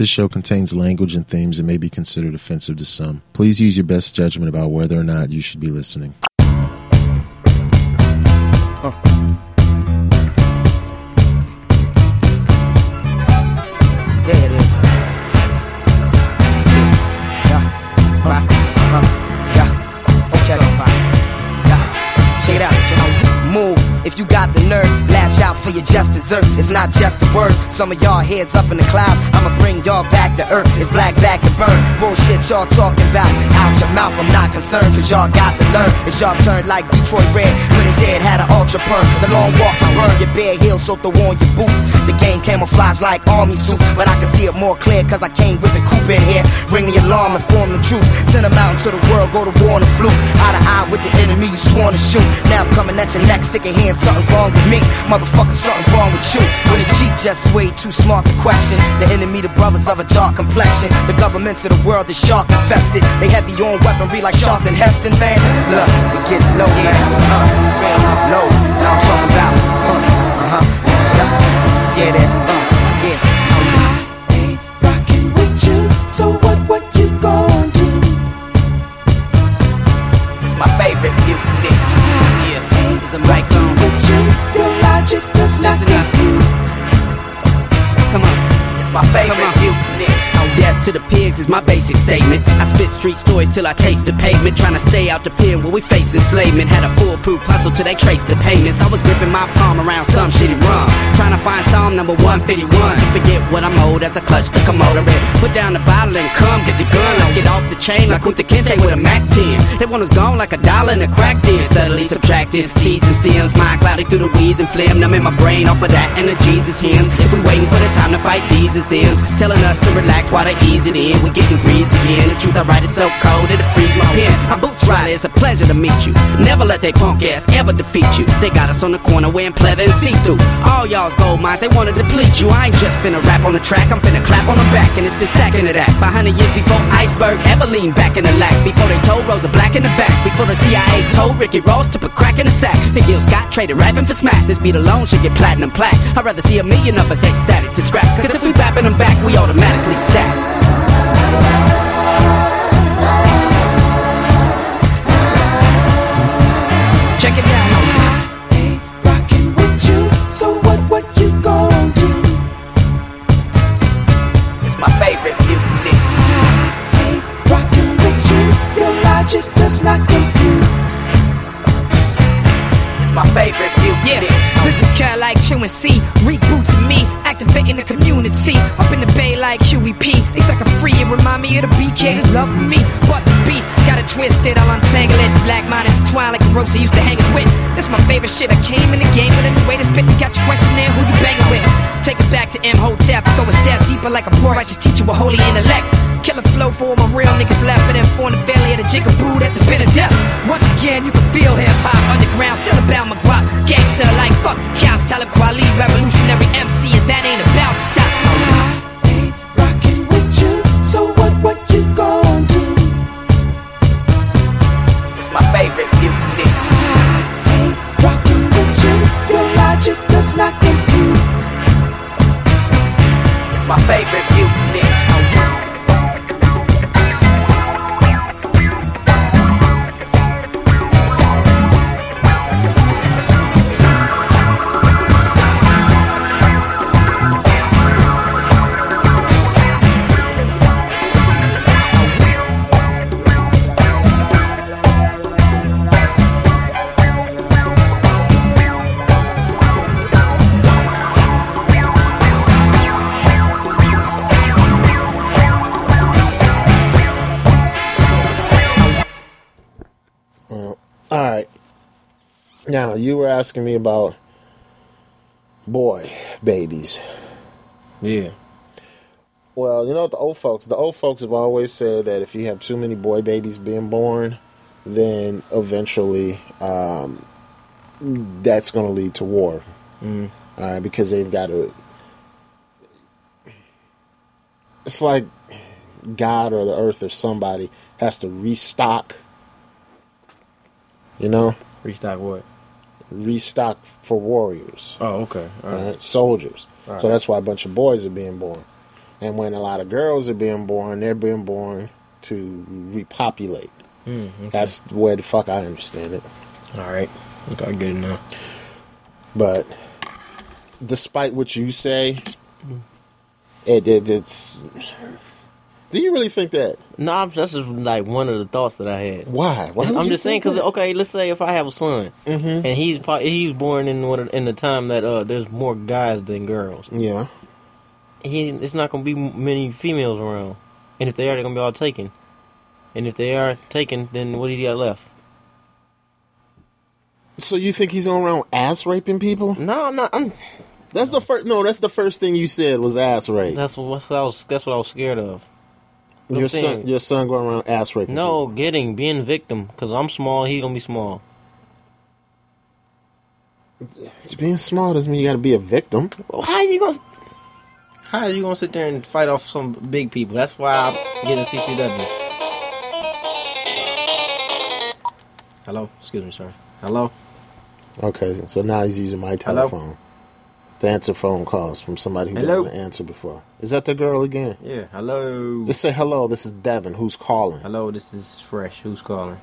This show contains language and themes that may be considered offensive to some. Please use your best judgment about whether or not you should be listening. It's not just the words. Some of y'all heads up in the cloud. I'ma bring y'all back to earth. It's black back to burn. Bullshit y'all talking about. Out your mouth, I'm not concerned. Cause y'all got to learn. It's y'all turn like Detroit Red. When his head had an ultra perm. The long walk to burn your bare heels so throw on your boots. The game camouflage like army suits. But I can see it more clear cause I came with the coupe in here. Ring the alarm, inform the troops. Send them out into the world, go to war on the fluke. Eye to eye with the enemy you sworn to shoot. Now I'm coming at your neck, sick of hearing something wrong with me. Motherfucker, something wrong with you. When the cheat just way too smart to question. The enemy, the brothers of a dark complexion. The governments of the world is shark infested. They have heavy on weaponry like Charlton Heston, man. Look, it gets low, man. Uh, low. Now I'm talking about. Listen up. Come on. It's my favorite mutiny. Death to the pigs is my basic statement. I spit street stories till I taste the pavement. Trying to stay out the pen where we face enslavement. Had a foolproof hustle till they traced the payments. I was gripping my palm around some shitty rum. Trying to find Psalm number 151. To forget what I'm owed as I clutch the Komodo red. Put down the bottle and come get the gun. Let's get off the chain like Kunta Kinte with a Mac 10. That one was gone like a dollar in a crack den. Steadily subtracting seeds and stems. Mind clouded through the weeds and phlegm. Numbing my brain off of that and the Jesus hymns. If we waiting for the time to fight these as thems. Telling us to relax while they ease it in. We getting greased again. The truth I write is so cold it'll freeze my pen. My boots rider, it's a pleasure to meet you. Never let that punk ass ever defeat you. They got us on the corner wearing pleather and see through. All y'all's gold mines, they wanna deplete you. I ain't just finna rap on the track, I'm finna clap on the back, and it's been stacking to that. 500 years before Iceberg ever leaned back in the lack. Before they told Rosa Black in the back. Before the CIA told Ricky Ross to put crack in the sack. And Gil Scott traded rapping for smack. This beat alone should get platinum plaques. I'd rather see a million of us ecstatic to scrap. Cause if we bapping them back, we automatically stack. Check it out. ain't rocking with you. So what, what you gon' Yeah, this the community. Up in the bay like QEP, they sucker free and remind me of the BK that's loving me. But the beast got it twisted, I'll untangle it. Black mind intertwine like the ropes they used to hang us with. This my favorite shit. I came in the game with a new way to spit. Got your question who you banging with? Take it back to Imhotep, go a step deeper like a poor righteous teacher with holy intellect. Killer flow for my real niggas left, and for the family of the jigaboo that has been a death. Once again, you can feel hip hop underground, still about my guap. Gangster like fuck the cops, Talib Kweli, revolutionary MC, and that ain't about to stop. ain't rocking with you. So what, what you gon' do? It's my favorite mutiny. Ain't rocking with you. Your logic does not compute. It's my favorite mutiny. Now, you were asking me about boy babies. Yeah. Well, you know what the old folks, the old folks have always said that if you have too many boy babies being born, then eventually um, that's going to lead to war. Mm. All right, because they've got to. It's like God or the earth or somebody has to restock. You know, Restock what? Restock for warriors. Oh, okay. All right. right, soldiers. So that's why a bunch of boys are being born. And when a lot of girls are being born, they're being born to repopulate. Mm, okay. That's the way the fuck I understand it. all right. Okay, I get it now. But despite what you say, it, it it's. Do you really think that? No, I'm- that's just like one of the thoughts that I had. Why? Why I'm just saying because okay, let's say if I have a son Mhm. and he's he's born in one in the time that uh there's more guys than girls, Yeah. he it's not gonna be many females around, and if they are, they're gonna be all taken, and if they are taken, then what do you got left? So you think he's going around ass raping people? No, I'm not. I'm, That's the first. No, that's the first thing you said was ass rape. that's what, that's what I was. That's what I was scared of. Your son, your son going around ass raping. No, getting being victim because I'm small. He gonna be small. people. being small doesn't mean you got to be a victim. Well, how you gonna? How are you gonna sit there and fight off some big people? That's why I'm getting CCW. Hello, excuse me, sir. Hello. Okay, so now he's using my Hello? To answer phone calls from somebody who Hello? didn't answer before. Is that the girl again? Yeah. Hello. Just say hello. This is Devin. Who's calling? Hello. This is Fresh. Who's calling?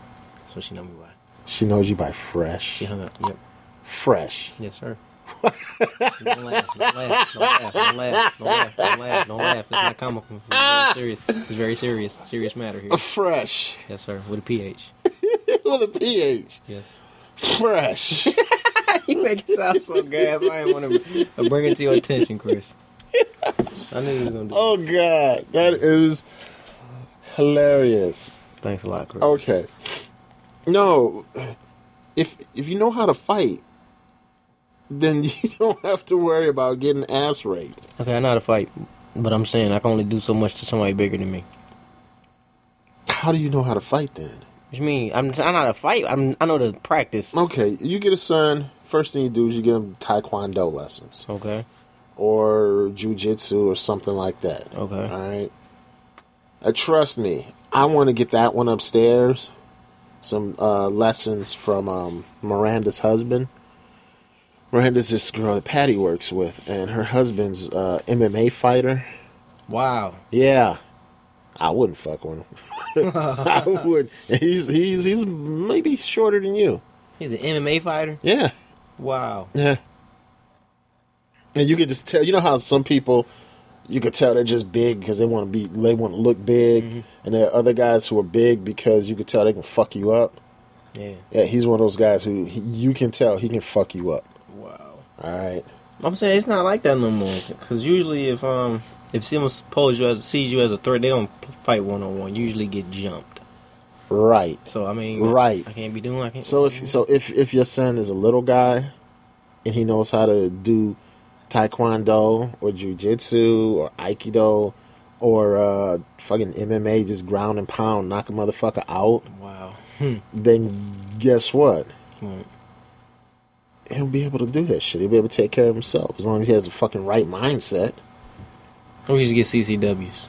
So she know me by. She knows you by fresh. She hung up. Yep. Fresh. Yes, sir. don't laugh. Don't laugh. Don't laugh. Don't laugh. Don't laugh. Don't laugh. Don't laugh. It's not comical. It's very serious. It's very serious. Serious matter here. Fresh. Yes, sir. With a PH. With a PH. Yes. Fresh. you make it sound so gas. I didn't want to uh, bring it to your attention, Chris. I knew you were gonna do. oh God, that is hilarious. Thanks a lot, Chris. Okay. No, if if you know how to fight, then you don't have to worry about getting ass raped. Okay, I know how to fight, but I'm saying I can only do so much to somebody bigger than me. How do you know how to fight then? You mean? I'm, I know how to fight. I'm, I know the practice. Okay, you get a son. First thing you do is you get him taekwondo lessons Okay. or jujitsu or something like that. Okay. All right. Uh, trust me, I want to get that one upstairs. Some uh, lessons from um, Miranda's husband. Miranda's this girl that Patty works with, and her husband's uh, MMA fighter. Wow. Yeah, I wouldn't fuck with him. I would. He's he's he's maybe shorter than you. He's an MMA fighter. Yeah, Wow. yeah. And you could just tell. You know how some people, you could tell they're just big because they want to be. They want to look big, and there are other guys who are big because you could tell they can fuck you up. Yeah. Yeah, he's one of those guys who he, you can tell he can fuck you up. Wow. All right. I'm saying it's not like that no more. Because usually, if um if someone pose you as sees you as a threat, they don't fight one on one. Usually get jumped. Right. So I mean, Right. I can't be doing. I can't. So if so if if your son is a little guy, and he knows how to do taekwondo or jujitsu or aikido or uh, fucking MMA, just ground and pound, knock a motherfucker out, wow. then guess what? Right. He'll be able to do that shit. He'll be able to take care of himself as long as he has the fucking right mindset. Or you just get CCWs.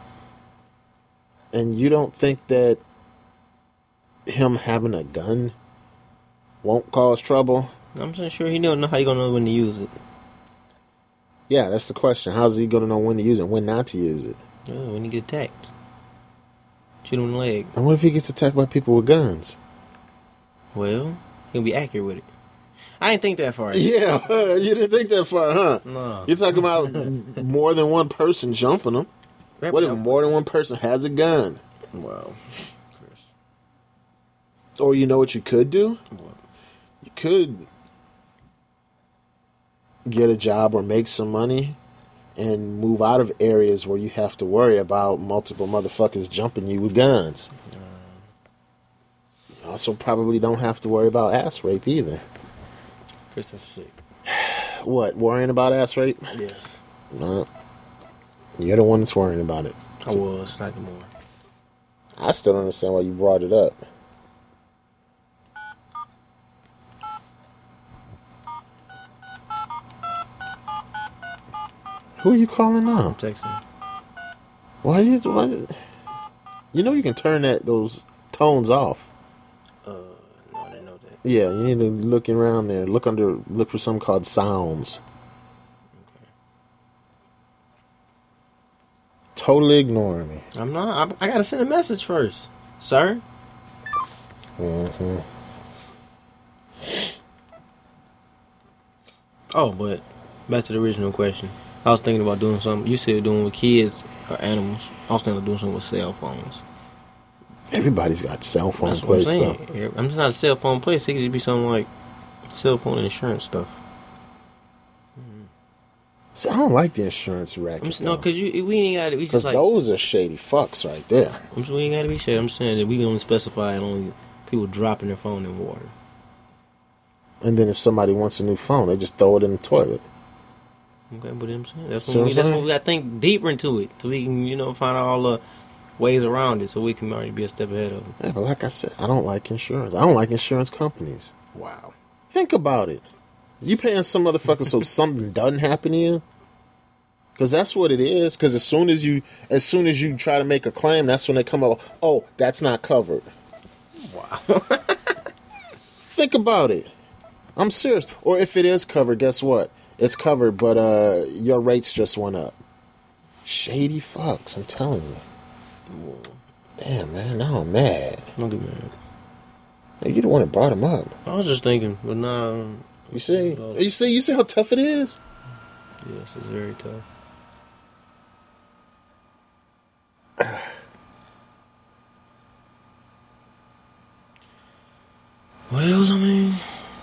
And you don't think that him having a gun won't cause trouble? I'm saying sure he don't know how you gonna know when to use it. Yeah, that's the question. How's he to know when to use it and when not to use it? Yeah, when he get attacked, shoot him in the leg. And what if he gets attacked by people with guns? Well, he'll be accurate with it. I didn't think that far. Yeah, you didn't think that far, huh? No. You're talking about more than one person jumping him. What if more than one person has a gun? Wow. Or you know what you could do? You could get a job or make some money and move out of areas where you have to worry about multiple motherfuckers jumping you with guns. You also probably don't have to worry about ass rape either. Chris, that's sick. What, worrying about ass rape? Yes. No. You're the one that's worrying about it. I was, not anymore. I still don't understand why you brought it up. Who are you calling now? I'm texting. Why is, why is it? You know you can turn that those tones off. Uh, no, I didn't know that. Yeah, you need to look around there. Look under. Look for something called sounds. Okay. totally ignoring me. I'm not. I, I gotta send a message first, sir. hmm Oh, but back to the original question. I was thinking about doing something. You said doing with kids or animals. I was thinking of doing something with cell phones. Everybody's got cell phone That's I'm saying. I'm just not a cell phone place. It could just be something like cell phone insurance stuff. See, I don't like the insurance racket. just, no, because you we ain't got to. Because just like those are shady fucks right there. I'm just, we ain't got to be shit. I'm saying that we can only specify only people dropping their phone in water. And then if somebody wants a new phone, they just throw it in the toilet. Okay, but I'm saying that's what we, that's when we got to think deeper into it, so we can you know find out all the ways around it, so we can already be a step ahead of them. Yeah, but like I said, I don't like insurance. I don't like insurance companies. Wow. Think about it. You paying some motherfucker so something doesn't happen to you? Because that's what it is. Because as soon as you, as soon as you try to make a claim, that's when they come up. Oh, that's not covered. Wow. Think about it. I'm serious. Or if it is covered, guess what? It's covered, but uh, your rates just went up. Shady fucks. I'm telling you. Damn, man. Now I'm mad. Don't get mad. Hey, You the one that brought him up. I was just thinking, but nah. You see? You see? You see how tough it is? Yes, it's very tough. Well, I mean,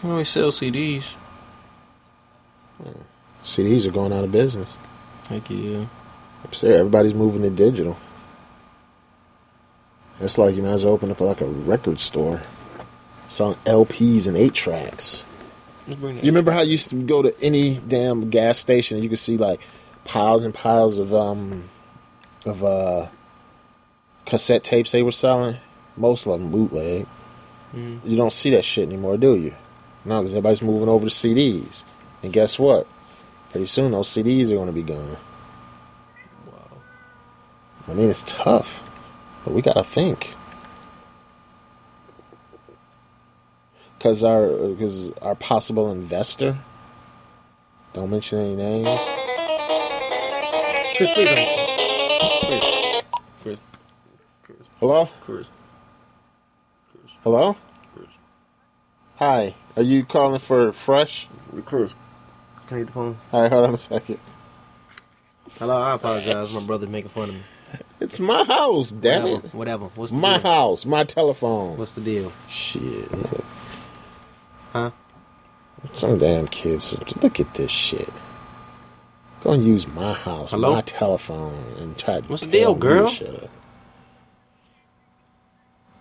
we sell CDs. CDs are going out of business. Thank you. Serious. Everybody's moving to digital. It's like you might as well open up like a record store, selling LPs and eight tracks. Let's bring that. You remember how you used to go to any damn gas station and you could see like piles and piles of um of uh cassette tapes they were selling? Most of them bootleg. Mhm. You don't see that shit anymore, do you? No, because everybody's moving over to CDs. And guess what? Pretty soon those CDs are going to be gone. Wow. I mean, it's tough, but we gotta think. Cause our, cause our possible investor. Don't mention any names. Chris, please don't. Chris. Chris. Hello, Chris. hello. Chris. Hi, are you calling for Fresh? Chris. Can I get the phone? All right, hold on a second. Hello, I apologize. My brother's making fun of me. It's my house, damn whatever. it. Whatever. What's the My deal? house, my telephone. What's the deal? Shit, Huh? some damn kids. Look at this shit. Gonna use my house, Hello? my telephone, and try to. What's the deal, girl? Shut up.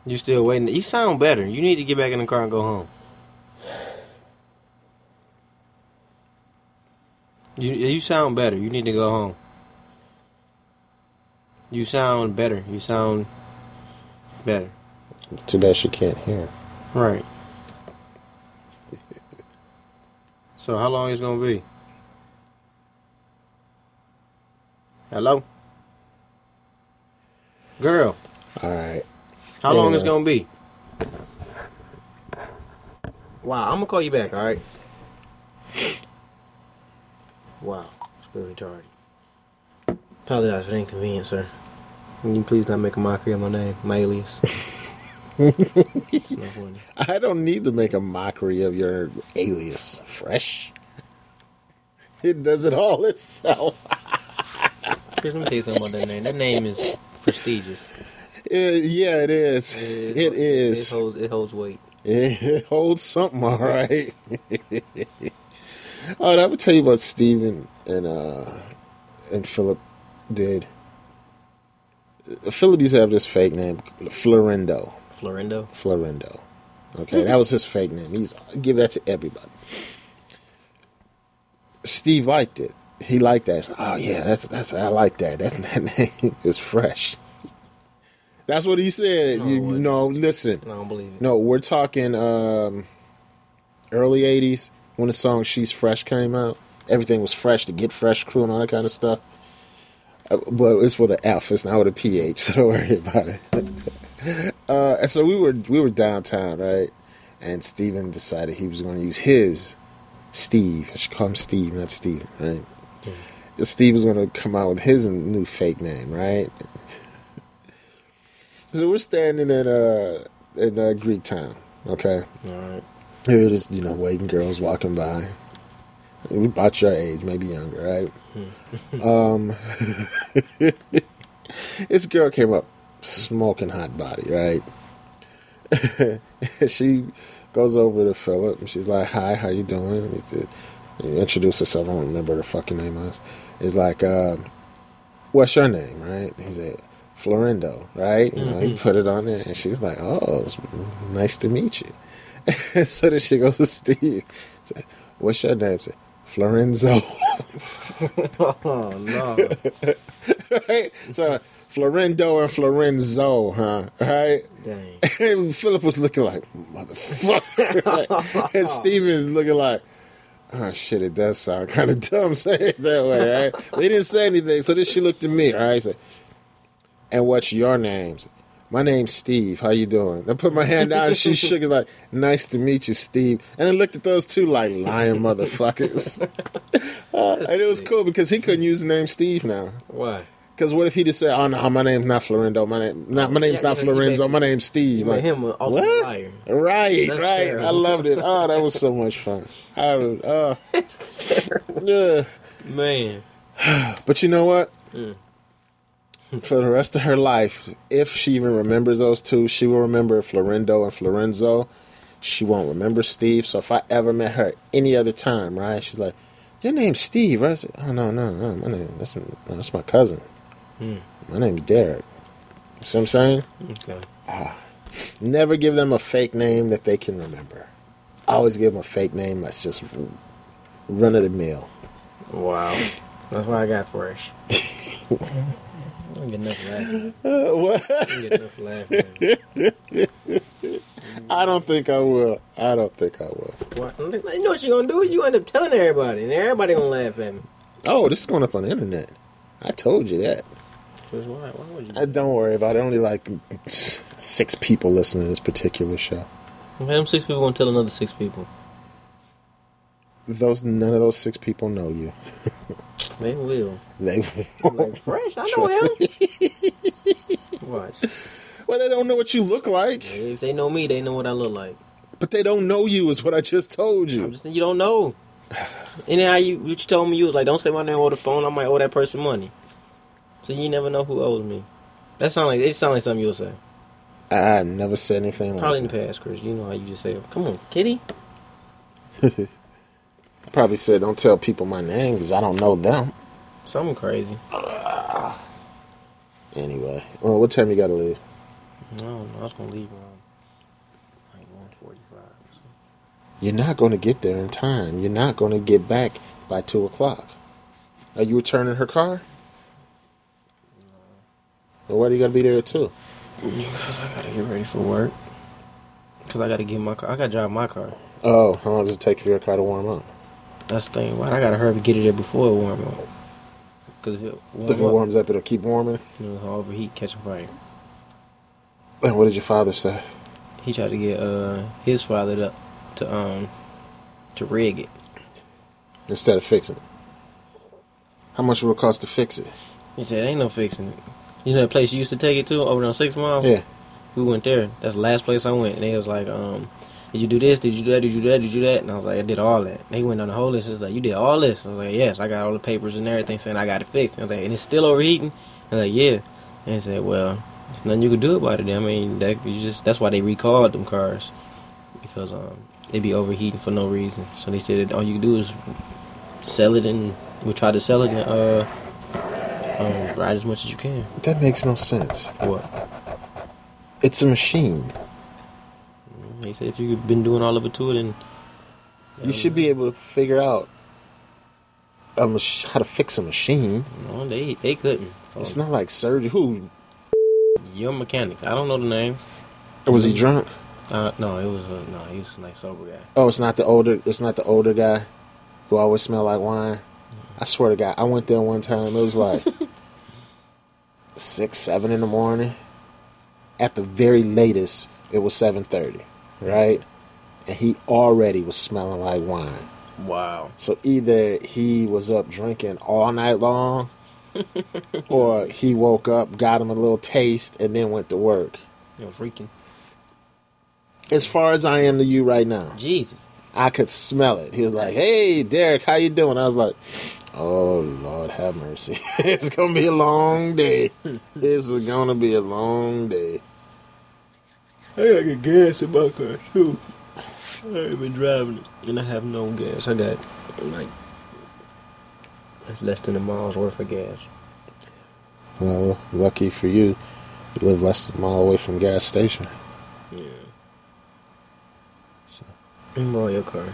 You still waiting? You sound better. You need to get back in the car and go home. You you sound better. You need to go home. You sound better. You sound better. Too bad she can't hear. Right. So how long is it gonna be? Hello? Girl, All right. how long is it gonna be? Wow, I'm gonna call you back, alright? Wow, it's very retarded. Apologize for the inconvenience, sir. Can you please not make a mockery of my name, my alias? it's not funny. I don't need to make a mockery of your alias, Fresh. It does it all itself. Chris, let me tell you something about that name. That name is prestigious. It- yeah, it is. It is. It holds, it holds weight. It holds something, all right. oh, and I would tell you what Steven and uh and Philip did. Philip used to have this fake name, Florindo. Florindo. Florindo. Okay, that was his fake name. He's give that to everybody. Steve liked it. He liked that. Oh yeah, that's that's I like that. That's that name is fresh. That's what he said. No, you know, listen. I don't believe it. No, we're talking um, early '80s when the song "She's Fresh" came out. Everything was fresh. The Get Fresh crew and all that kind of stuff. Uh, but it's with an F. It's not with a PH. So don't worry about it. uh, and so we were we were downtown, right? And Steven decided he was going to use his Steve. I should call him Steve, not Steven, right? Steve was gonna come out with his new fake name, right? so we're standing in uh in uh, Greektown, okay? All right. Here just you know waiting girls walking by. About your age, maybe younger, right? um, this girl came up, smoking hot body, right? she goes over to Philip and she's like, "Hi, how you doing?" He said- he introduced herself. I don't remember what her fucking name was. It's like, uh, "What's your name?" Right? He said, "Florindo." Right? You know, he put it on there, and she's like, "Oh, it's nice to meet you." so then she goes to Steve. Say, What's your name? Say, Florenzo. Oh no. right? So Florendo and Florenzo, huh? Right? Dang. And Philip was looking like, motherfucker. Right? And Steven's looking like, oh shit, it does sound kind of dumb saying it that way, right? They didn't say anything. So then she looked at me, right? So, and what's your names? My name's Steve. How you doing? I put my hand down and she shook it like, nice to meet you, Steve. And I looked at those two like lying motherfuckers. Uh, and it was cool because he couldn't use the name Steve now. Why? Because what if he just said, "Oh no, my name's not Florendo. My name, not my name's Yeah, not you know, Florenzo. made- My name's Steve." You Like, him an what? liar. Right, That's right. terrible. I loved it. Oh, that was so much fun. I was, uh, yeah. Man. But you know what? Mm. For the rest of her life, if she even remembers those two, she will remember Florendo and Florenzo. She won't remember Steve. So if I ever met her any other time, right? She's like, "Your name's Steve." Right? I said, "Oh no, no, no. My name that's that's my cousin. Hmm. My name's Derek." You see what I'm saying? Okay. Never give them a fake name that they can remember. Always give them a fake name that's just run of the mill. Wow. That's why I got fresh. I don't get enough laughing. Uh, what? I don't get enough laughing. I don't think I will. I don't think I will. What? You know what you're gonna do? You end up telling everybody, and everybody gonna laugh at me. Oh, this is going up on the internet. I told you that. Why? Why would you? Uh, don't worry about it. Only like six people listen to this particular show. Them six people gonna tell another six people. Those none of those six people know you. They will. They Like fresh, I know him. Watch. well, they don't know what you look like, If they know me, they know what I look like. but they don't know you. Is what I just told I'm you. just saying you don't know. Anyhow, you what you told me you was like, don't say my name over the phone. I might owe that person money. So you never know who owes me. That sound like it sound like something you'll say. I never said anything Probably in like the that. past, Chris. You know how you just say, "Come on, kitty." Probably said don't tell people my name because I don't know them. Something crazy. Anyway, well, what time you got to leave? No. I was gonna leave around like one forty-five. So. You're not going to get there in time. You're not going to get back by two o'clock. Are you returning her car? No. Well, why do you got to be there at two? Because I gotta get ready for work. Because I gotta get my car. I gotta drive my car. Oh, how long does it take for your car to warm up? That's the thing. Why I gotta hurry up and get it there before it warm up? Because if it warm If it up, warms up, it'll keep warming. you know, it'll overheat, catch a fire. And what did your father say? He tried to get uh his father to to um to rig it. Instead of fixing it. How much will it cost to fix it? He said, "Ain't no fixing it." You know the place you used to take it to over on Six Mile. Yeah. we went there. That's the last place I went, and they was like, um. Did you do this? Did you do that? Did you do that? Did you do that? And I was like, I did all that. And he went on the whole list. It was like, you did all this. I was like, yes, I got all the papers and everything saying I got it fixed. I was like, and it's still overheating. I was like, yeah. And he said, well, there's nothing you can do about it. I mean, that you just that's why they recalled them cars because um they be overheating for no reason. So they said that all you can do is sell it and we try to sell it and uh um, ride as much as you can. That makes no sense. What? It's a machine. He said if you've been doing all of it to it and You should be able to figure out a mach- how to fix a machine. no, they they couldn't. So It's not like surgery. Who your mechanics. I don't know the names. was he drunk? Uh, no, it was uh, no, he was a nice sober guy. Oh, it's not the older. It's not the older guy who always smell like wine. I swear to God, I went there one time. It was like six, seven in the morning. At the very latest, it was seven thirty, right? And he already was smelling like wine. Wow. So either he was up drinking all night long, or he woke up, got him a little taste, and then went to work. It was reeking. As far as I am to you right now, Jesus. I could smell it. He was like, "Hey, Derek, how you doing?" I was like, "Oh Lord, have mercy. it's gonna be a long day. this is gonna be a long day." I gotta get gas in my car too. I ain't been driving it, and I have no gas. I got like that's less than a mile's worth of gas. Well, lucky for you, you live less than a mile away from gas station. Yeah. So. You borrow your car.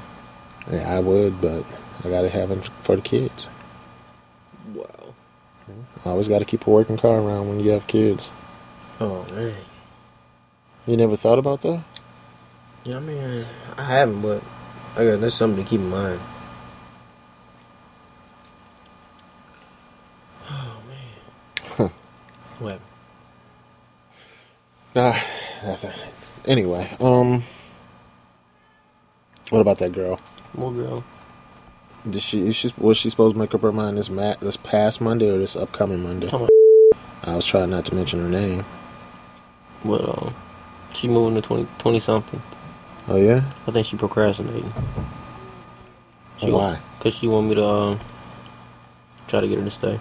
Yeah, I would, but I gotta have them for the kids. Wow. I always gotta keep a working car around when you have kids. Oh man. You never thought about that? Yeah, I mean, I haven't, but I got that's something to keep in mind. Oh man. Huh. What? Nah, nothing. Anyway, um, what about that girl? More girl. Did she, is she was she supposed to make up her mind this ma- this past Monday or this upcoming Monday? I was trying not to mention her name. But um, she moving to 20, 20 something. Oh yeah, I think she procrastinating. She why? Cause she want me to um, try to get her to stay.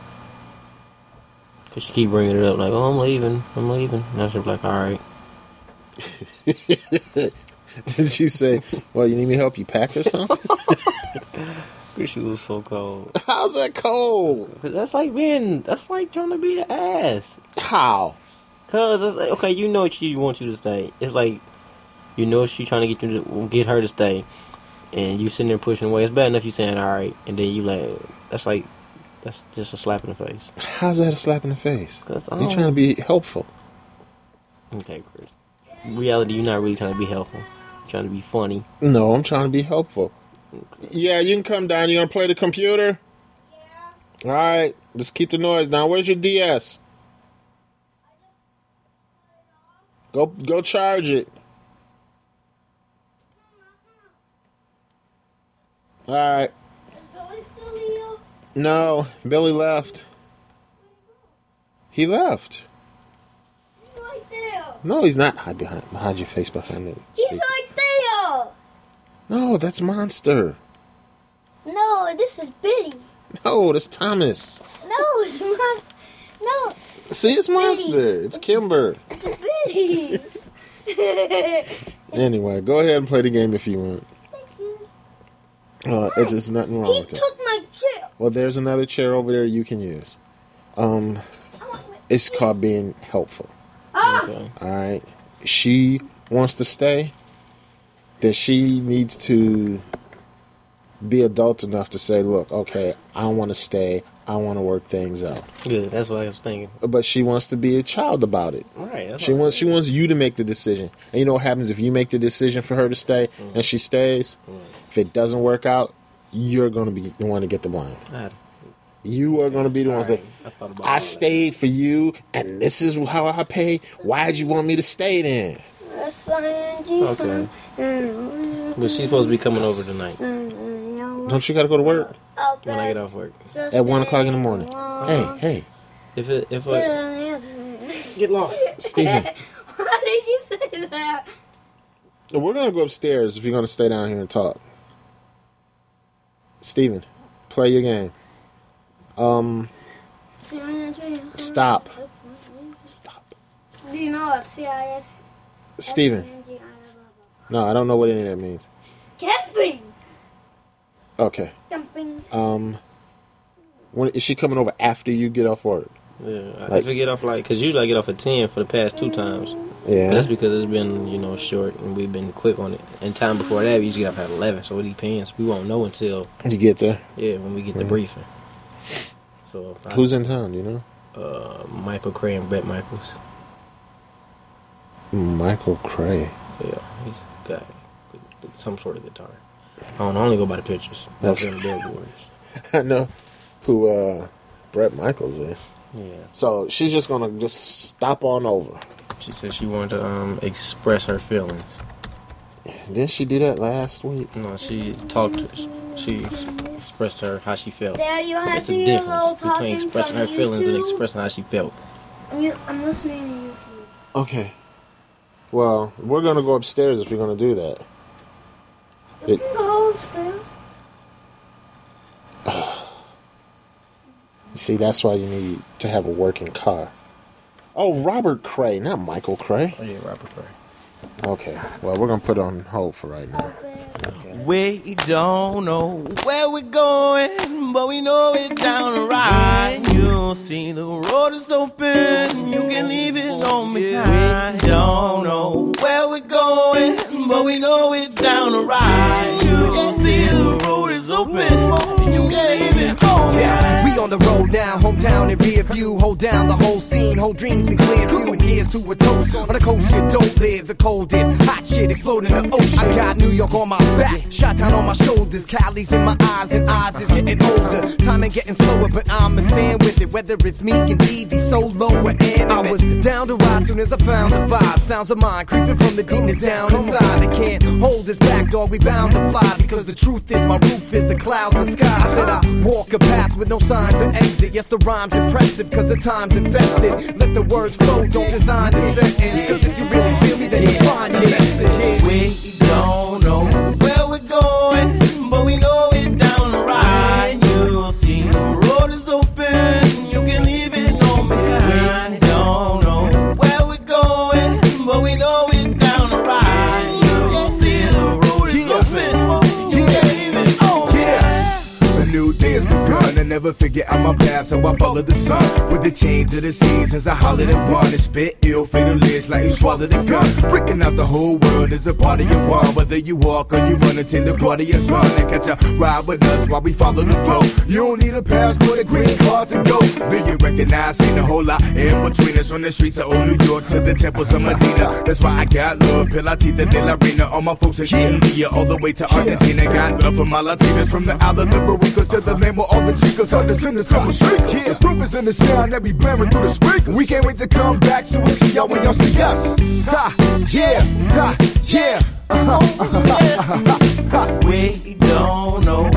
Cause she keep bringing it up like, oh, I'm leaving, I'm leaving. And I was just like, all right. Did she say, "Well, you need me to help you pack or something"? Cause she was so cold. How's that cold? Cause that's like being, that's like trying to be an ass. How? Cause it's like, okay, you know she wants you to stay. It's like, you know she trying to get you to get her to stay, and you sitting there pushing away. It's bad enough you saying all right, and then you like, that's like, that's just a slap in the face. How's that a slap in the face? Cause You're trying to be helpful. Okay, Chris. Reality, you're not really trying to be helpful. You're trying to be funny. No, I'm trying to be helpful. Yeah, you can come down. You gonna play the computer? Yeah. All right, just keep the noise down. Where's your DS? Go, go charge it. All right. No, Billy left. He left. right there. No, he's not. Hide behind, hide your face behind it. He's right there. No, that's Monster. No, this is Billy. No, that's Thomas. No, it's not. No, See, it's Monster. It's Kimber. it's Billy. Anyway, go ahead and play the game if you want. Thank you. Uh, it's just nothing wrong he with it. took my chair. Well, there's another chair over there you can use. Um, it's called being helpful. Ah, Okay. All right. She wants to stay. That she needs to be adult enough to say, "Look, okay, I want to stay. I want to work things out." Good. That's what I was thinking. But she wants to be a child about it. Right. She wants she wants you to make the decision. And you know what happens if you make the decision for her to stay mm-hmm. and she stays? Mm-hmm. If it doesn't work out, you're going to be the one to get the blame. right. You are going to be the one that I thought about I all stayed for you and this is how I pay. Why'd you want me to stay then? Okay. But she's supposed to be coming over tonight Don't you got to go to work when I get off work. at one o'clock in the morning? Hey, hey, If it, if I, get lost, Steven. Why did you say that? We're going to go upstairs if you're going to stay down here and talk. Steven, play your game. Um, stop. Stop. Do you know what CIS? Steven. No, I don't know what any of that means. Camping. Okay. Jumping. Um, when is she coming over after you get off work? yeah, Like- if I get off like, cause usually I get off at ten for the past two times. But Yeah. that's because it's been you know short and we've been quick on it. And time before that, we usually get off at eleven, so it depends. We won't know until You get there. yeah when we get the briefing. So I- Who's in town? You know. uh, Michael Cray and Bret Michaels? Michael Cray. Yeah, he's got some sort of guitar. I don't only go by the pictures. That's in the billboards. I know who uh Bret Michaels is. Yeah. So she's just gonna just stop on over. She said she wanted to um, express her feelings. Didn't she do that last week? No, she talked. she expressed her how she felt. Dad, you have It's to a get a little difference between expressing from her feelings and expressing how she felt. I'm, u- I'm listening to YouTube. Okay. Well, we're gonna go upstairs if you're gonna do that. You It- can go upstairs. See, that's why you need to have a working car. Oh, Robert Cray, not Michael Cray. Oh yeah, Robert Cray. Okay. Well, we're gonna put it on hold for right now. We don't know where we're going, but we know it's down the ride. You'll see the road is open, you can leave it on behind. We don't know where we're going, but we know it's down the ride. You'll see the road is open, you can leave it on Yeah, we on the road now, hometown in rear view. Hold down the whole scene, hold dreams and clear view. And here's to a toast. On the coast, you don't live the coldest. Hot shit exploding in the ocean. I got New York on my back, shot down on my shoulders. Cali's in my eyes, and eyes is getting older. Time ain't getting slower, but I'ma stand with it. Whether it's me and DV, solo or anime. I was down to ride soon as I found the vibe. Sounds of mine creeping from the demons down inside. They can't hold us back, dog. We bound to fly because the truth is my roof is the clouds and sky. Said I walk a path with no signs of exit. Yes, the rhyme's impressive because the time's invested. Let the words flow, don't design the sentence. Cause if you really feel me, then you find your message. We don't know never figure out my path, so I follow the sun. With the chains of the seasons, I hollered at one and spit ill fatal lyrics like you swallowed a gun. Breaking out the whole world is a part of your. Whether you walk or you run until the part of your son. And catch a ride with us while we follow the flow. You don't need a passport, a green card to go. Then you recognize? Ain't a whole lot in between us from the streets of old New York to the temples of Medina. That's why I got love, Pilatita de la Reina. All my folks in India, all the way to Argentina. Got love for my Latinas from the island of Barricos to the land where all the chicas are descendants of shriekers. Yeah, proof is in the sound that we blaring through the speakers. We can't wait to come back, so we'll see y'all when y'all see us. Ha, yeah, ha, yeah. We don't know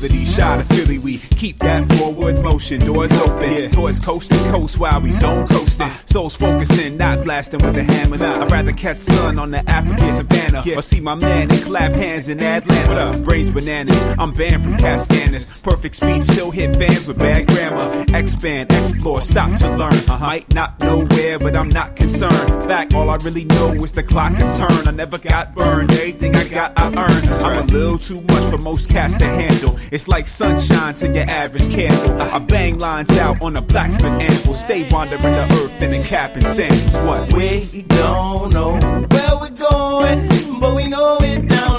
possibility. Shot of Philly, we keep that forward motion. Doors open, towards coast to coast while we zone coasting. Souls focusing, not blasting with the hammers. I'd rather catch sun on the African savannah or see my man and clap hands in Atlanta. Brains bananas, I'm banned from Castanis. Perfect speech, still hit fans with bad grammar. Expand, explore, stop to learn. I Might not know where, but I'm not concerned. Fact, all I really know is the clock can turn. I never got burned, everything I got I earned. I'm a little too much for most cats to handle. It's like sunshine to your average candle. I bang lines out on a blacksmith anvil. Stay wandering the earth in a cap and sandals. What? We don't know where we're going, but we know it's down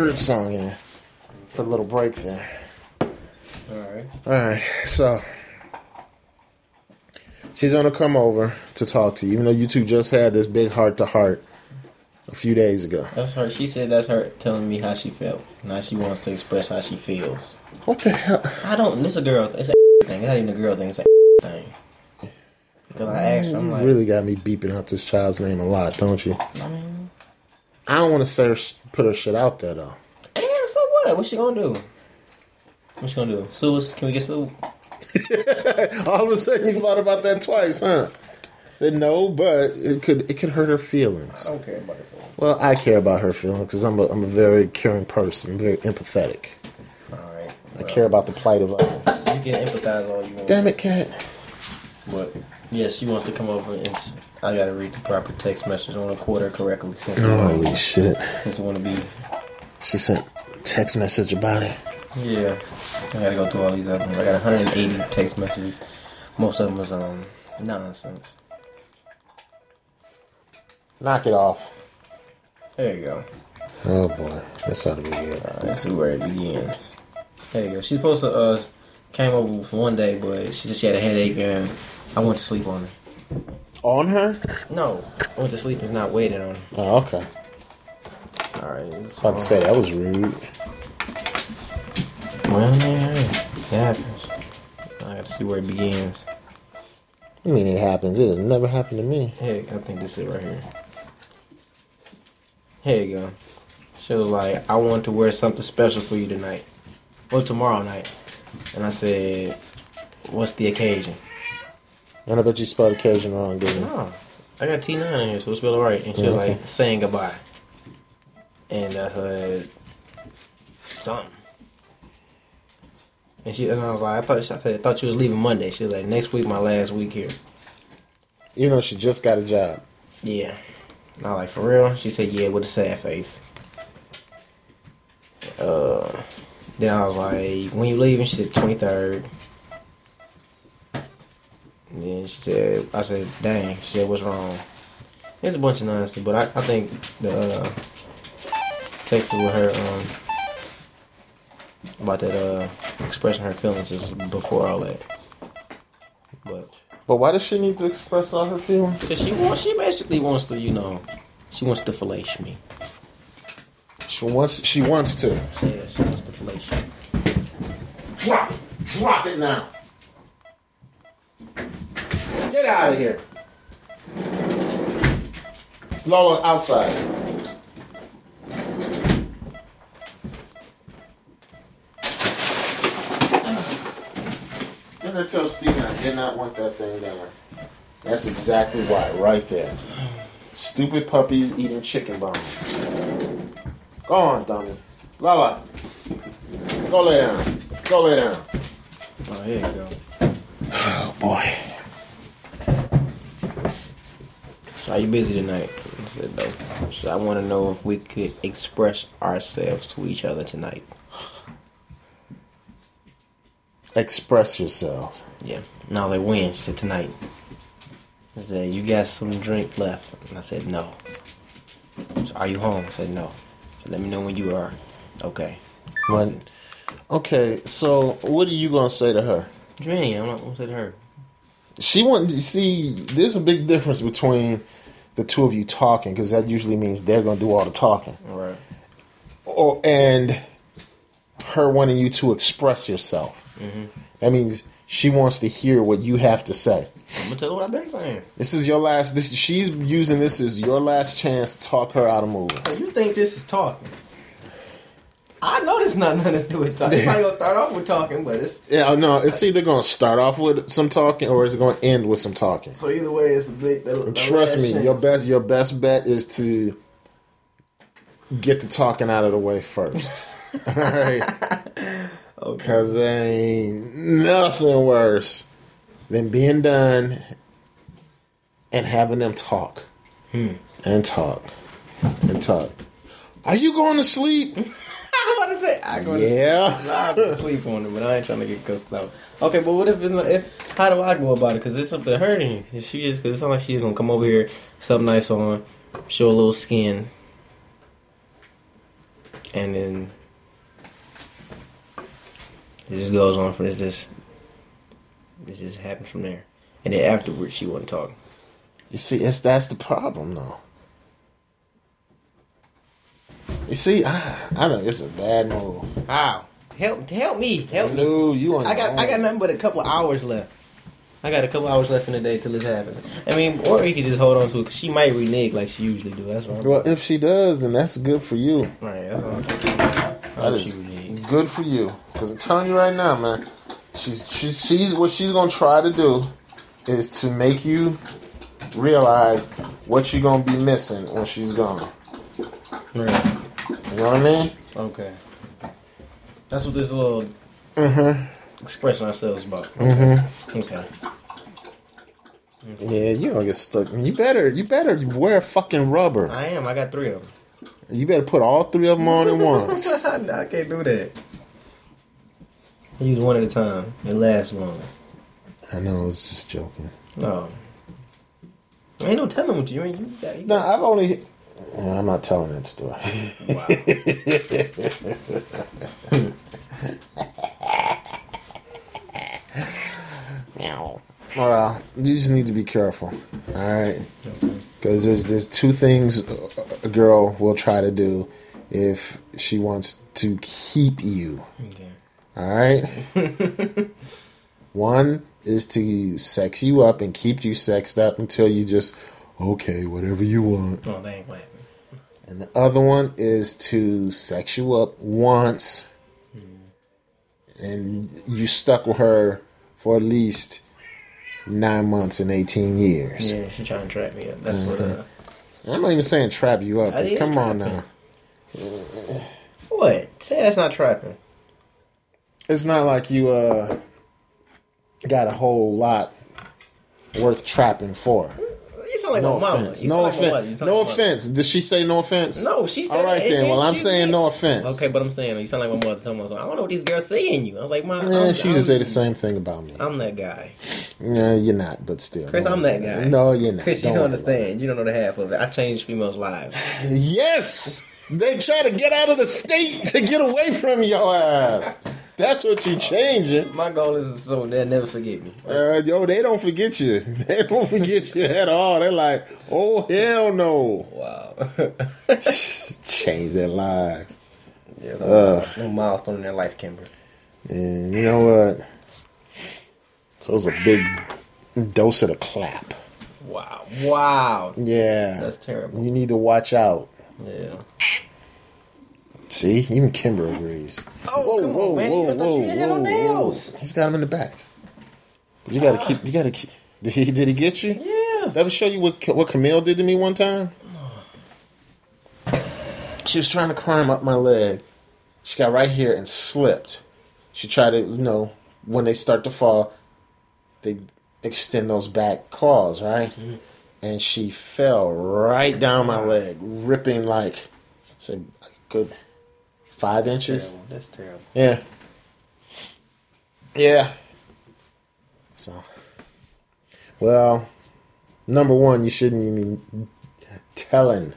Third song in. Put a little break there. Alright. All right, so she's gonna come over to talk to you, even though you two just had this big heart to heart a few days ago. That's her. She said that's her telling me how she felt. Now she wants to express how she feels. What the hell? I don't. This a girl. It's a thing. It's not even a girl thing. It's a thing. Because I asked her, I'm You like, really got me beeping out this child's name a lot, don't you? I mean, I don't want to sh- put her shit out there though. and so what? What's she gonna do? What's she gonna do? Sue us? Can we get sued? All of a sudden, you thought about that twice, huh? Said no, but it could it could hurt her feelings. I don't care about her feelings. Well, I care about her feelings because I'm a I'm a very caring person, very empathetic. Alright. I care about the plight of others. You can empathize all you want. Damn it, cat! But yes, she wants to come over and I gotta read the proper text message. I want to quote her correctly since Holy shit! since I want to be. She sent a text message about it. Yeah, I gotta go through all these other ones. I got 180 text messages. Most of them was um nonsense. Knock it off. There you go. Oh boy, this ought to be good. Alright, let's where it begins. There you go. She's supposed to uh came over for one day, but she just she had a headache and I went to sleep on her. On her? No, I the sleep is not waiting on. Oh, okay. All right. I About to say that was rude. Well, yeah, it happens. I got to see where it begins. I mean, it happens. It has never happened to me. Hey, I think this is it right here. Here you go. She was like, I want to wear something special for you tonight. Or tomorrow night. And I said, What's the occasion? And I bet you spelled occasion wrong, didn't you? No. I got T9 in here, so it's spelled right. And she was Okay. like, saying goodbye. And I heard something. And she and I was like, I thought I I thought you was leaving Monday. She was like, next week, my last week here. Even though she just got a job. Yeah. Not like, for real? She said, yeah, with a sad face. Uh, then I was like, when you leaving? She said, 23rd. And then she said, I said, dang. She said, what's wrong? It's a bunch of nonsense, but I, I think the uh, text with her um, about that uh, expressing her feelings is before all that. But But why does she need to express all her feelings? Cause she wants, she basically wants to, you know, she wants to fillet me. She wants. She wants to. Yeah, she wants to fillet me. Drop it. Drop it now. Get out of here. Lola, outside. Didn't I tell Steven I did not want that thing down? That's exactly why, right there. Stupid puppies eating chicken bones. Go on, dummy. Lola. Go lay down. Go lay down. Oh, here you go. Oh boy. So are you busy tonight? I said no. So I want to know if we could express ourselves to each other tonight. Express yourself. Yeah. No, they when? She said tonight. I said, you got some drink left? And I said, no. So are you home? I said, no. So let me know when you are. Okay. When- Okay, so what are you gonna say to her? Drini, I'm not going to say to her. She want you see. There's a big difference between the two of you talking because that usually means they're gonna do all the talking, All right. or and her wanting you to express yourself. Mm-hmm. That means she wants to hear what you have to say. I'm going to tell her what I've been saying. This is your last. This, she's using this as your last chance to talk her out of moving. So you think this is talking? I know this not nothing to do with talking. Probably gonna start off with talking, but it's Yeah, no, it's either going to start off with some talking or it's going to end with some talking. so either way, it's a big. The, the Trust me, chance. your best your best bet is to get the talking out of the way first. All right, because there ain't nothing worse than being done and having them talk hmm. and talk and talk. Are you going to sleep? I'm about to say I go to Yeah. sleep. I go to sleep on it, but I ain't trying to get cussed out. Okay, but what if it's not? If how do I go about it? Because it's something hurting. If she is, because it sounds like she's gonna come over here, something nice on, show a little skin, and then it just goes on from this. This this just happens from there, and then afterwards she wasn't talking. You see, it's that's the problem, though. You see, I, I think it's a bad move. How? Help! Help me! Help me! No, you on I got I got nothing but a couple hours left. I got a couple hours left in the day till this happens. I mean, or you could just hold on to it because she might renege like she usually do. That's right. Well, if she does, then that's good for you. Right. That's all. That oh, is good for you. Because I'm telling you right now, man, she's she's she's what she's gonna try to do is to make you realize what you're gonna be missing when she's gone. Right. You know what I mean? Okay. That's what this little Mm-hmm. expressing ourselves about. Mm-hmm. Okay. Yeah, you don't get stuck. You better you better wear fucking rubber. I am. I got three of them. You better put all three of them on at once. I can't do that. I use one at a time. It lasts long. I know, I was just joking. No. Ain't no telling what you mean. You got, you No, I've only. Yeah, I'm not telling that story. Meow. well, you just need to be careful. All right, because there's there's two things a- girl will try to do if she wants to keep you. Okay. All right. One is to sex you up and keep you sexed up until you just okay, whatever you want. Oh, ain't. And the other one is to sex you up once, and you stuck with her for at least nine months and eighteen years. Yeah, she trying to trap me up. That's what. Uh, I'm not even saying trap you up. That 'cause is come on now. what? Say that's not trapping. It's not like you uh got a whole lot worth trapping for. Sound like no my mama. offense. No like offense. No like offense. Did she say no offense? No, she said. All right then. Well, I'm saying did. no offense. Okay, but I'm saying you sound like my mother. Tell me. I don't know what these girls saying you. I was like, my. Yeah, I'm, she used to say the same thing about me. I'm that guy, Yeah, you're not, but still. Chris. Don't I'm that guy. No, you're not. Chris, Don't you don't understand. You don't know the half of it. I changed females' lives. Yes, they try to get out of the state to get away from your ass. That's what you're changing. My goal is so they'll never forget me. Uh, yo, they don't forget you. They don't forget you at all. They're like, oh hell no. Wow. Change their lives. yeah, it's a new milestone in their life, Kimber. And you know what? So it was a big dose of the clap. Wow. Wow. Yeah. That's terrible. You need to watch out. Yeah. See, even Kimber agrees. Oh, come on, man. You thought you had no nails. He's got him in the back. But you gotta keep. You gotta keep. Did he? Did he get you? Yeah. That would show you what what Camille did to me one time. She was trying to climb up my leg. She got right here and slipped. She tried to, you know, when they start to fall, they extend those back claws, right? Mm-hmm. And she fell right down my leg, ripping like, say, a good five inches. Terrible. That's terrible. Yeah. Yeah. So, well, number one, you shouldn't even telling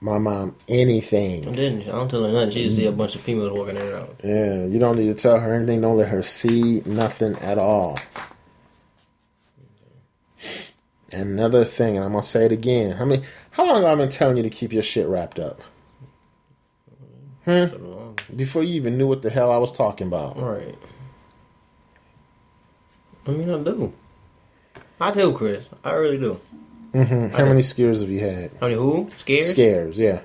my mom anything. I didn't. I don't tell her nothing. She just see a bunch of females walking around. Yeah, you don't need to tell her anything. Don't let her see nothing at all. Another thing, and I'm gonna say it again. How many? How long have I been telling you to keep your shit wrapped up? Huh? Before you even knew what the hell I was talking about. Right. I mean, I do. I do, Chris. I really do. hmm How many scares have you had? How many who? Scares? Scares, yeah.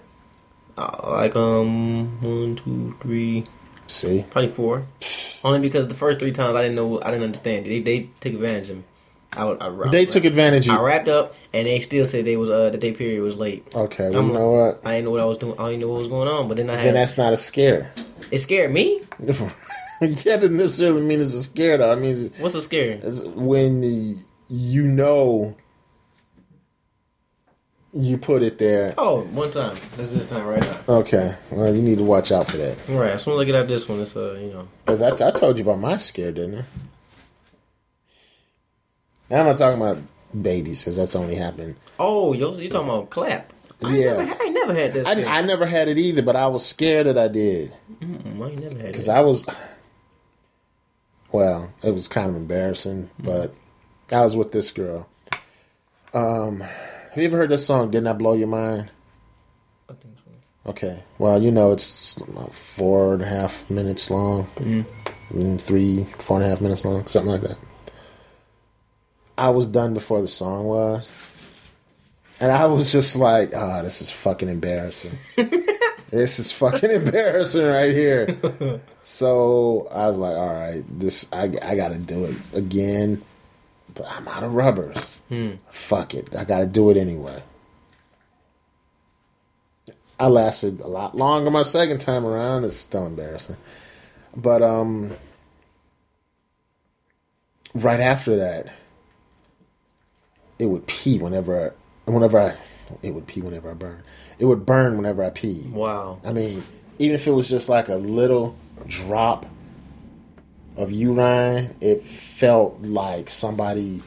Uh, like um one, two, three, See, probably four. Only because the first three times I didn't know, I didn't understand. They they took advantage of me. I, I, I they took advantage of I wrapped up, and they still said they was uh that their period was late. Okay, well, I'm you know what? I didn't know what I was doing. I didn't know what was going on. But then I Then that's not a scare. it scared me. that doesn't necessarily mean it's a scare, though. I mean, it's, What's a scare? it's when the, you know you put it there. Oh, one time. That's this time right now. Okay, well, you need to watch out for that. Right. As soon as I get out this one, it's uh you know. Because I, I told you about my scare, didn't I? I'm not talking about babies because that's only happened. Oh, you you talking about clap? I Yeah. Never, I never had this. I, I never had it either, but I was scared that I did Mm-mm, I never had it because. I was. Well, it was kind of embarrassing, but I was with this girl. Um, have you ever heard this song? Didn't I blow your mind? I think so. Okay. Well, you know, it's four and a half minutes long, Mm, three, four and a half minutes long, something like that. I was done before the song was, and I was just like, "Ah, this is fucking embarrassing. this is fucking embarrassing right here." so I was like, "All right, this I I got to do it again." But I'm out of rubbers. Fuck it, I got to do it anyway. I lasted a lot longer my second time around. It's still embarrassing. But um right after that, it would pee whenever whenever I it would pee whenever I burn. It would burn whenever I pee. Wow. I mean, even if it was just like a little drop of urine, it felt like somebody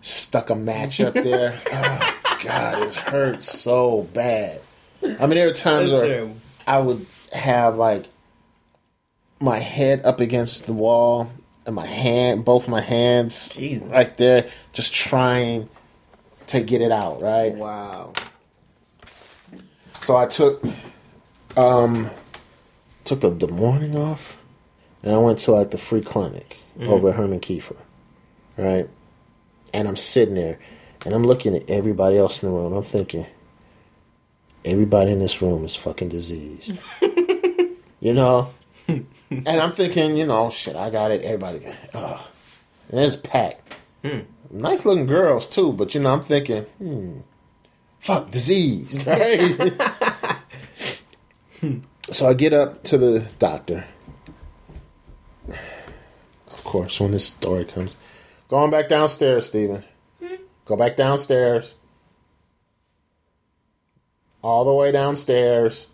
stuck a match up there. oh, God, it hurt so bad. I mean, there were times That's where. I would have like my head up against the wall and my hand, both my hands Jesus. right there, just trying to get it out, right? Wow. So I took um took the, the morning off and I went to like the free clinic over at Herman Kiefer. Right? And I'm sitting there and I'm looking at everybody else in the room. I'm thinking, everybody in this room is fucking diseased. you know? and I'm thinking, you know, shit, I got it. Everybody got it. Ugh. And it's packed. Nice looking girls too, but you know, I'm thinking, hmm, fuck disease, right? so I get up to the doctor. Of course, when this story comes, going back downstairs, Stephen. Go back downstairs. All the way downstairs.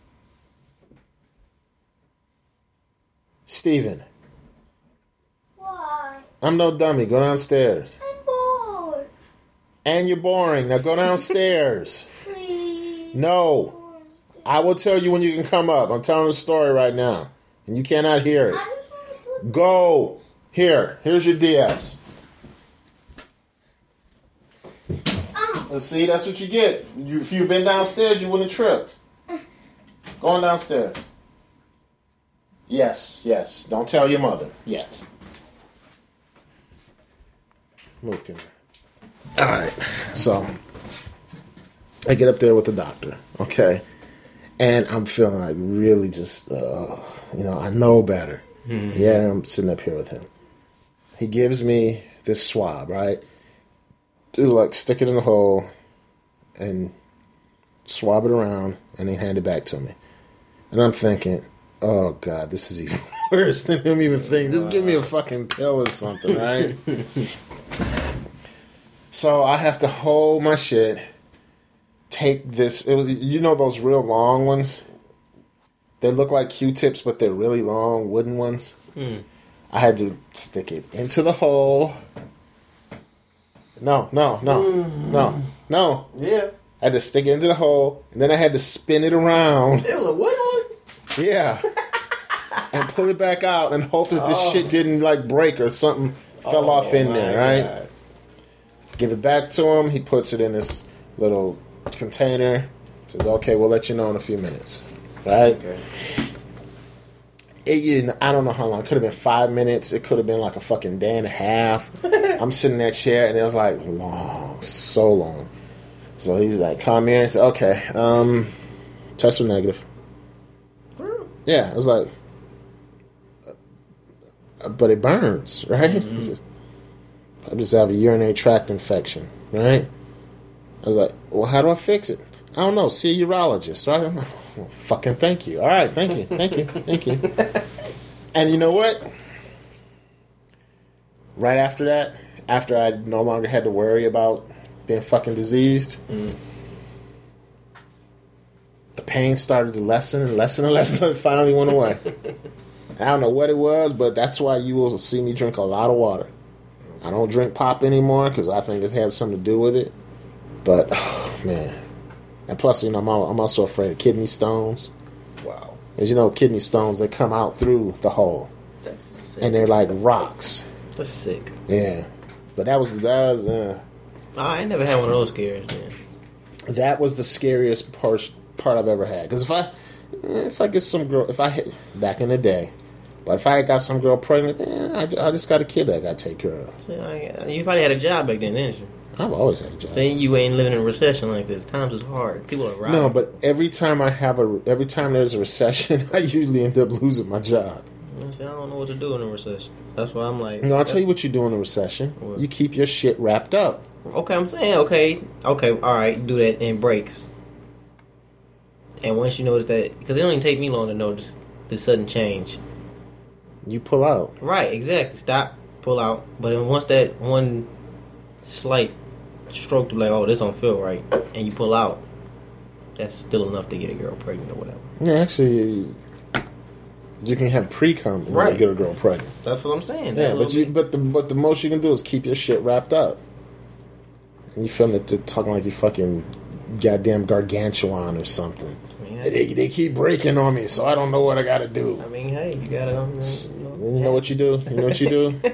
Stephen, Why? I'm no dummy. Go downstairs. And you're boring. Now go downstairs. Please. No. I will tell you when you can come up. I'm telling the story right now. And you cannot hear it. I just want to put. Go. Here. Here's your DS. Ah, Let's see, that's what you get. You, if you'd been downstairs, you wouldn't have tripped. Go on downstairs. Yes, yes. Don't tell your mother. Yes. Move, Kendra. All right. So, I get up there with the doctor, okay? And I'm feeling like really just, uh, you know, I know better. Yeah, I'm sitting up here with him. He gives me this swab, right? do like stick it in the hole and swab it around and then hand it back to me. And I'm thinking, oh god, this is even worse than him even thinking. Just give me a fucking pill or something, right? so I have to hold my shit, take this. It was, you know those real long ones. They look like Q-tips, but they're really long wooden ones. Hmm. I had to stick it into the hole. No, no, no, no, no. Yeah. I had to stick it into the hole, and then I had to spin it around. It was a what one? Yeah. and pull it back out and hope that this oh. shit didn't like break or something fell oh off in there, right? Give it back to him. He puts it in this little container. Says, "Okay, we'll let you know in a few minutes." Right? Okay. It, you I don't know how long. It could have been five minutes. It could have been like a fucking day and a half. I'm sitting in that chair, and it was like long, so long. So he's like, "Come here." I said, "Okay." Um, test was negative. Yeah, it was like, uh, but it burns, right? He said, I just have a urinary tract infection, right? I was like, well, how do I fix it? I don't know. See a urologist, right? I'm like, well, fucking thank you. All right, thank you, thank you, thank you. and you know what? Right after that, after I no longer had to worry about being fucking diseased, mm. the pain started to lessen and lessen and lessen. It finally went away. I don't know what it was, but that's why you will see me drink a lot of water. I don't drink pop anymore because I think it's had something to do with it. But oh, man, and plus, you know, I'm, al- I'm also afraid of kidney stones. Wow. As you know, kidney stones they come out through the hole, That's sick. and they're like rocks. That's sick. Yeah, but that was that was uh, I ain't never had one of those scares, man. that was the scariest part part I've ever had. Because if I if I get some girl, if I hit back in the day, but if I got some girl pregnant, eh, I, I just got a kid that I got to take care of. See, I, you probably had a job back then, didn't you? I've always had a job. See, you ain't living in a recession like this. Times is hard. People are robbing. No, but every time I have a every time there's a recession, I usually end up losing my job. I see, I don't know what to do in a recession. That's why I'm like. No, I'll tell you what you do in a recession. What? You keep your shit wrapped up. Okay, I'm saying okay, okay, all right, do that in breaks. And once you notice that, because it don't even take me long to notice the sudden change. You pull out. Right, exactly. Stop, pull out. But then once that one slight stroke to be like, oh, this don't feel right, and you pull out, that's still enough to get a girl pregnant or whatever. Yeah, actually, you can have pre cum and Right. get a girl pregnant. That's what I'm saying. Yeah, but you bit- but the but the most you can do is keep your shit wrapped up. And you feel they're talking like you fucking goddamn gargantuan or something. I They, they keep breaking on me, so I don't know what I got to do. I mean, hey, you gotta. Um, And you know what you do? You know what you do?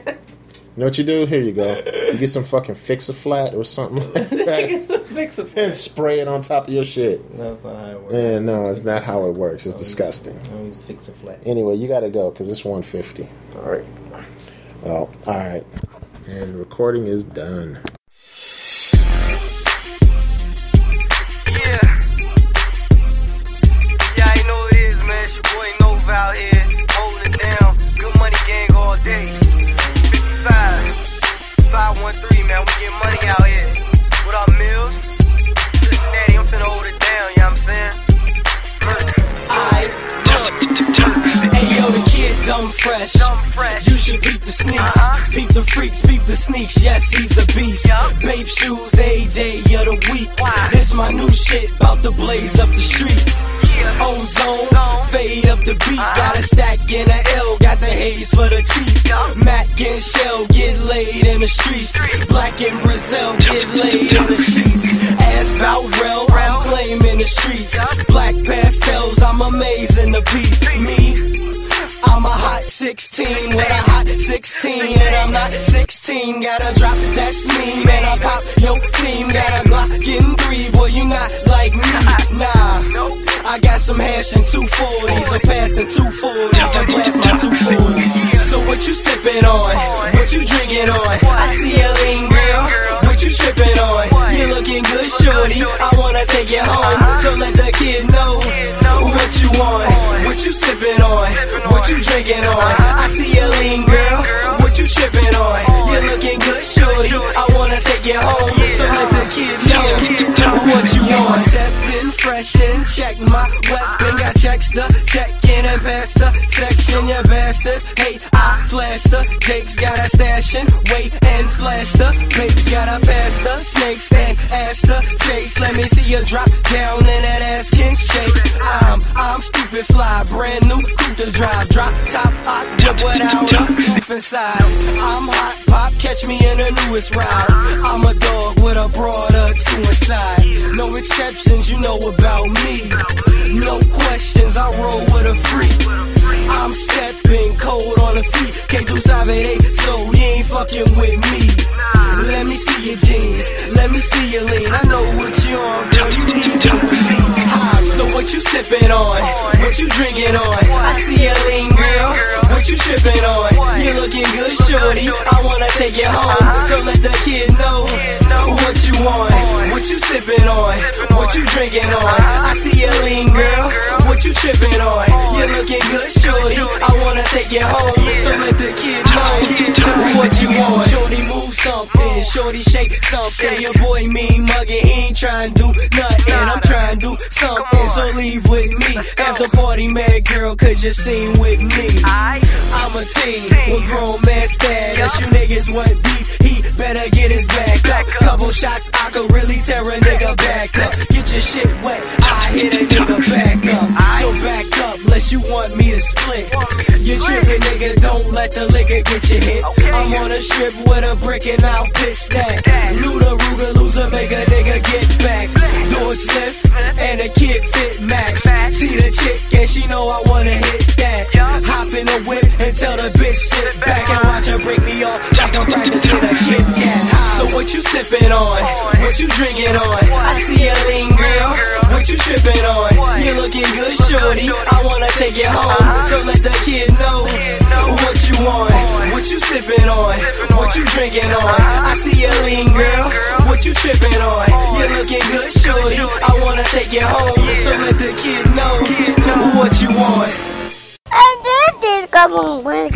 You know what you do? Here you go. You get some fucking fix a flat or something like that fix a flat. and spray it on top of your shit. That's not how it works. And no, it's not how it works. It's disgusting. Always fix it flat. Anyway, you got to go because it's 150. All right. Oh, all right. And recording is done. Dumb fresh. You should peep the sneaks, Uh-huh. peep the freaks, peep the sneaks. Yes, he's a beast. Babe shoes a day of the week. This my new shit, bout to blaze up the streets. Ozone, fade up the beat. Uh-huh. Got a stack in a L, got the haze for the teeth. Mac and Shell get laid in the streets. Black and Brazil get laid in the sheets. Ass bout real, I'm claiming the streets. Black pastels, I'm amazing the beat. Me, I'm a hot 16 with a hot 16 and I'm not 16. Gotta drop, that's me, man. I pop your team. Got a Glock in three, boy. You not like me, nah. I got some hash and 240s. I'm passing 240s and blast my 240s. So what you sipping on? What you drinking on? I see a lean girl. What you tripping on? You looking good, shorty. I wanna take you home. So let the kid know what you want. What you sipping on? What you drinking on? I see a lean girl. What you tripping on? You're looking good, shorty. I wanna take you home. So let the kids know what you want. Stepping fresh and check my weapon. Got checks to check in and pass the section. You bastards. Hey, I flashed the. Jake's got a stash and wait and flash the. Baby's got a pass the. Snakes and ass to chase. Let me see you drop down and that ass can shake. I'm, I'm stupid fly. Brand new coupe to drive. Drop top hot whip without a roof inside. I'm hot pop. Catch me in the newest ride. I'm a dog with a broad or two inside. No exceptions, you know about me. No questions, I roll with a freak. I'm stepping cold on the feet. Can't do eight, so you ain't fucking with me. Let me see your jeans, let me see your lean. I know what you're on, girl. You leaving with me. So what you sipping on? What you drinking on? I see a lean girl. What you tripping on? You looking good, shorty. I wanna take you home. So let the kid know what you want. What you sipping on? What you drinking on? I see a lean girl. What you tripping on? You looking good, shorty. I wanna take you home. So let the kid know what you want. Shorty move something. Shorty shake something. Your boy mean mugging. He ain't trying to do nothing. I'm trying to do something. So leave with me. After party, mad girl, cause you seen with me. I'm a team with grown man status. You niggas want beef. He better get his back up. Couple shots, I could really tear a nigga back up. Get your shit wet, I hit a nigga back up. So back up, unless you want me to split. You trippin', nigga, don't let the liquor get you hit. I'm on a strip with a brick and I'll pitch that. Luda Ruga loser, make a nigga get back. Door slip and a kid fit max. See the chick and she know I wanna hit that. Hop in the whip and tell the bitch sit back and watch her break me off like I'm practicing a Kit Kat. So what you sippin' on? What you drinking on? I see a lean girl. What you trippin' on? You looking good, shorty. I wanna take you home. So let the kid know what you want. What you sippin' on? What you drinking on? I see a lean girl. What you trippin' on? You looking good, shorty. I wanna take you home. So let the kid know what you want. And this is como un buen